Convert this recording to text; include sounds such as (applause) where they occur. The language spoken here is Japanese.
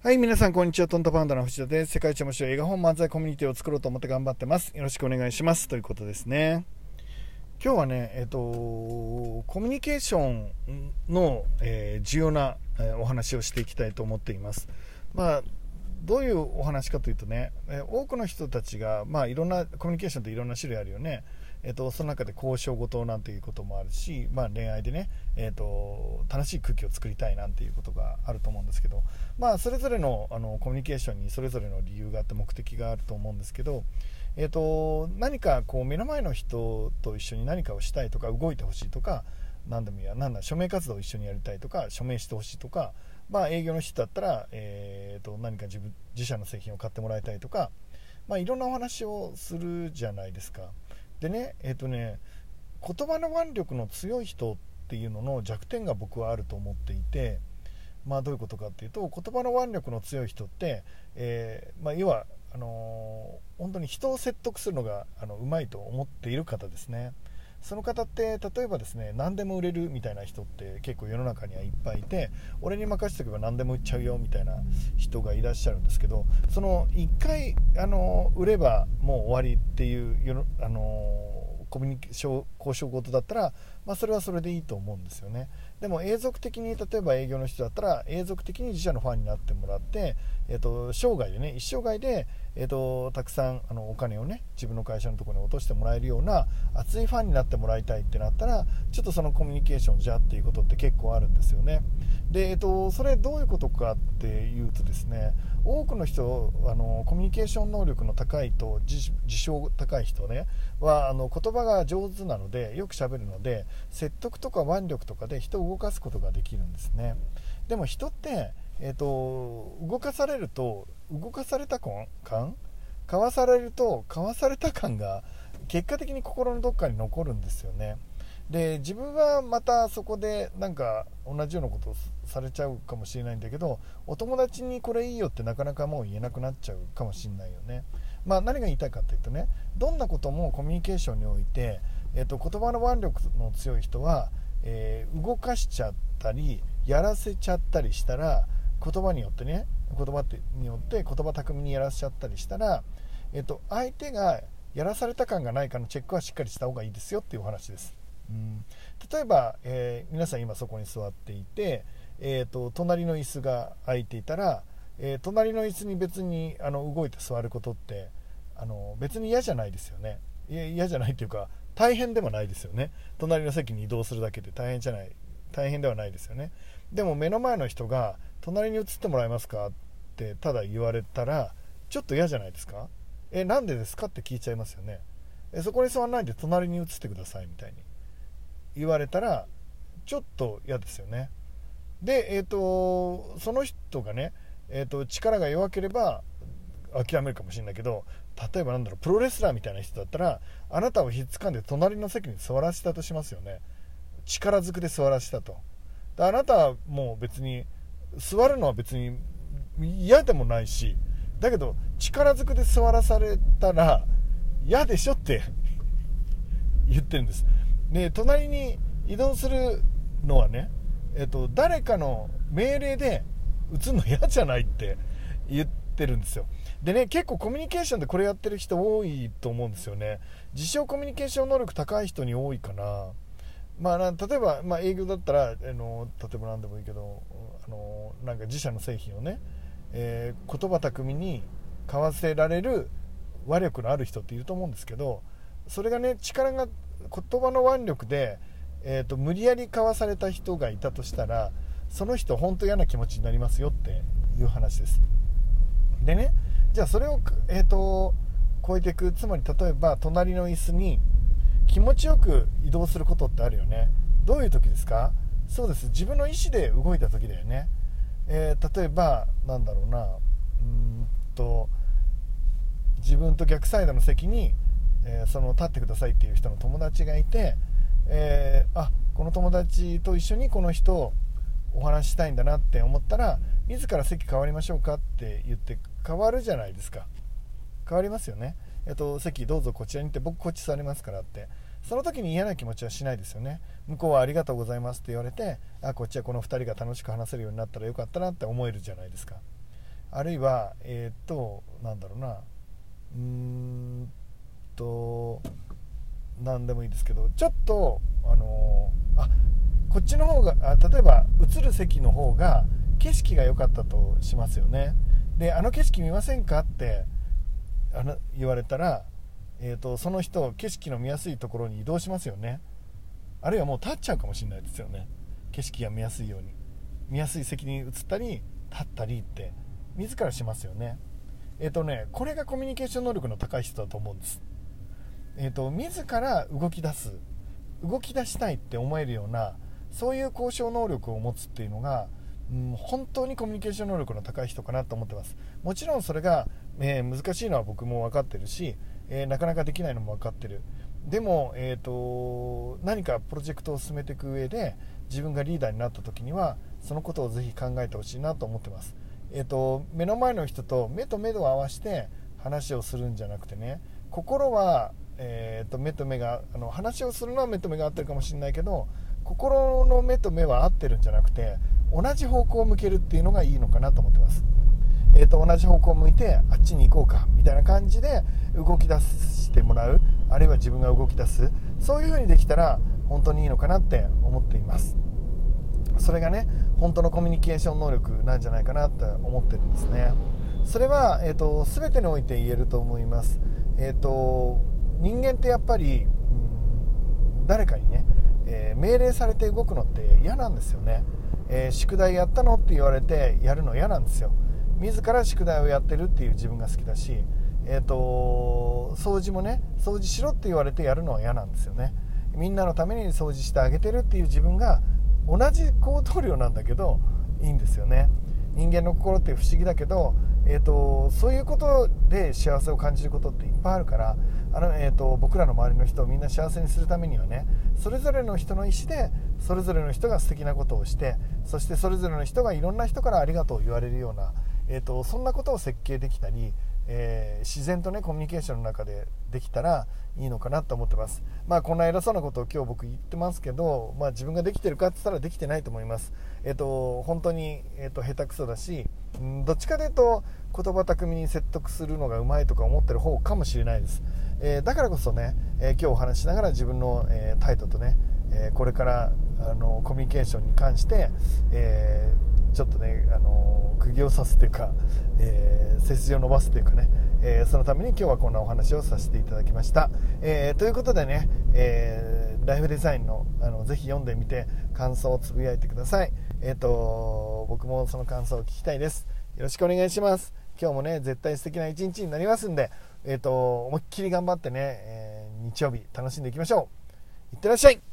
はい、皆さん、こんにちは。トントパンダの藤田です。世界一面白い映画本漫才コミュニティを作ろうと思って頑張ってます。よろしくお願いします。ということですね。今日はね、えっ、と、コミュニケーションの、えー重要な、えーお話をしていきたいと思っています。まあ、どういうお話かというとね、えー多くの人たちが、まあ、いろんな、コミュニケーションっていろんな種類あるよね。えっとその中で交渉事なんていうこともあるし、まあ、恋愛でね、えっと楽しい空気を作りたいなんていうことがあると思うんですけど、まあ、それぞれのあのコミュニケーションにそれぞれの理由があって目的があると思うんですけど、えっと何かこう目の前の人と一緒に何かをしたいとか動いてほしいとか何でもいいやなんだ署名活動を一緒にやりたいとか署名してほしいとか、まあ、営業の人だったら、えー、と何か自分自社の製品を買ってもらいたいとか、まあ、いろんなお話をするじゃないですか。でねえっ、とね言葉の腕力の強い人っていうのの弱点が僕はあると思っていてまあどういうことかっていうと言葉の腕力の強い人って、えーまあ、要はあのー本当に人を説得するのがあのうまいと思っている方ですね。その方って例えばですね何でも売れるみたいな人って結構世の中にはいっぱいいて俺に任せておけば何でも売っちゃうよみたいな人がいらっしゃるんですけどその1回あの売ればもう終わりっていうあのコミュニケーション交渉事だったら、まあ、それはそれでいいと思うんですよね。でも永続的に例えば営業の人だったら永続的に自社のファンになってもらって、えー、と生涯でね一生涯で、えー、とたくさんあのお金をね自分の会社のところに落としてもらえるような熱いファンになってもらいたいってなったらちょっとそのコミュニケーションじゃっていうことって結構あるんですよね。で、えー、とそれどういうことかっていうとですね多くの人あのコミュニケーション能力の高いと自自称高い人ねはあの言葉が上手なのでよくしゃべるので説得とか腕力とかで人を動かすことができるんですね。でも人って、えー、と動かされると動かされた感かわされるとかわされた感が結果的に心のどっかに残るんですよね。で自分はまたそこでなんか同じようなことをされちゃうかもしれないんだけどお友達にこれいいよってなかなかもう言えなくなっちゃうかもしれないよね、まあ、何が言いたいかというとねどんなこともコミュニケーションにおいて、えー、と言葉の腕力の強い人は、えー動かしちゃったりやらせちゃったりしたら言葉によってね言葉ってによって言葉巧みにやらせちゃったりしたら、えー、と相手がやらされた感がないかのチェックはしっかりした方がいいですよっていうお話です。うん例えば、えー皆さん今そこに座っていて、えー、と隣の椅子が空いていたら、えー隣の椅子に別にあの動いて座ることってあの別に嫌じゃないですよね嫌じゃないっていうか大変でもないですよね。隣の席に移動するだけで大変じゃない。大変ではないですよね。でも目の前の人が隣に移ってもらえますかってただ言われたらちょっと嫌じゃないですか。えなんでですかって聞いちゃいますよね。えそこに座らないで隣に移ってくださいみたいに。言われたらちょっと嫌ですよね。で、えー、とその人がね、えー、と力が弱ければ諦めるかもしれないけど例えばなんだろうプロレスラーみたいな人だったらあなたをひっつかんで隣の席に座らせたとしますよね。力ずくで座らせたと。であなたはもう別に座るのは別に嫌でもないしだけど力ずくで座らされたら嫌でしょって (laughs) 言ってるんです。で隣に移動するのはね、えっと、誰かの命令で移るの嫌じゃないって言ってるんですよ。でね結構コミュニケーションでこれやってる人多いと思うんですよね。自称コミュニケーション能力高い人に多いかな。まあ、例えば、まあ、営業だったらあの例えば何でもいいけどあのなんか自社の製品をね、えー言葉巧みに買わせられる話力のある人っていると思うんですけどそれがね力が言葉の腕力で、えー、と無理やり買わされた人がいたとしたらその人本当嫌な気持ちになりますよっていう話です。でねじゃあそれを、えー、と超えていくつまり例えば隣の椅子に気持ちよく移動することってあるよね。どういう時ですか？そうです。自分の意思で動いた時だよね、えー例えばなんだろうな。うんと自分と逆サイドの席に、えーその立ってくださいっていう人の友達がいて、えーあこの友達と一緒にこの人お話ししたいんだなって思ったら自ら席変わりましょうかって言って変わるじゃないですか。変わりますよね、えっと、席どうぞこちらに行って僕こっち座りますからって。その時に嫌な気持ちはしないですよね。向こうはありがとうございますって言われてあこっちはこの2人が楽しく話せるようになったらよかったなって思えるじゃないですか。あるいはえっ、となんだろうな。うーんと何でもいいですけどちょっとあのあこっちの方があ例えば映る席の方が景色が良かったとしますよね。であの景色見ませんか？ってあの言われたら、えーと、その人景色の見やすいところに移動しますよね。あるいはもう立っちゃうかもしれないですよね。景色が見やすいように。見やすい席に移ったり立ったりって自らしますよね。えっ、ー、とねこれがコミュニケーション能力の高い人だと思うんです。えっ、ー、と自ら動き出す。動き出したいって思えるようなそういう交渉能力を持つっていうのが、うん、本当にコミュニケーション能力の高い人かなと思ってます。もちろんそれが、えー、難しいのは僕も分かってるし、えー、なかなかできないのも分かってる。でも、えーと、何かプロジェクトを進めていく上で自分がリーダーになった時にはそのことをぜひ考えてほしいなと思ってます、えーと、目の前の人と目と目を合わせて話をするんじゃなくてね心は、えーと、目と目があの話をするのは目と目が合ってるかもしれないけど心の目と目は合ってるんじゃなくて同じ方向を向けるっていうのがいいのかなと思ってます、えーと、同じ方向を向いてあっちに行こうかみたいな感じで動き出してもらうあるいは自分が動き出すそういう風にできたら本当にいいのかなって思っています。それがね本当のコミュニケーション能力なんじゃないかなって思ってるんですね。それは、えーと、全てにおいて言えると思います、えーと人間ってやっぱり、うん、誰かにねえー、命令されて動くのって嫌なんですよね、えー、宿題やったのって言われてやるの嫌なんですよ。自ら宿題をやってるっていう自分が好きだし、えーと、掃除もね掃除しろって言われてやるのは嫌なんですよね。みんなのために掃除してあげてるっていう自分が同じ行動量なんだけどいいんですよね。人間の心って不思議だけど、えーと、そういうことで幸せを感じることっていっぱいあるからあの、えーと、僕らの周りの人をみんな幸せにするためにはねそれぞれの人の意思でそれぞれの人が素敵なことをしてそしてそれぞれの人がいろんな人からありがとうを言われるような、えーと、そんなことを設計できたり、えー、自然とねコミュニケーションの中でできたらいいのかなと思ってます。まあこんな偉そうなことを今日僕言ってますけど、まあ、自分ができてるかって言ったらできてないと思います。えっ、ー、と本当に、えーと、下手くそだしどっちかというと言葉巧みに説得するのがうまいとか思ってる方かもしれないです、えー、だからこそね、え今日お話しながら自分の、え態度とね、えこれからあのコミュニケーションに関して、えちょっとね、あの釘を刺すというか、えー、背筋を伸ばすというかね、え、そのために今日はこんなお話をさせていただきました。え、ということでね、えライフデザインのあのぜひ読んでみて感想をつぶやいてください。えっ、と僕もその感想を聞きたいです。よろしくお願いします。今日もね絶対素敵な一日になりますんで、えっ、と思いっきり頑張ってね、え日曜日楽しんでいきましょう。いってらっしゃい。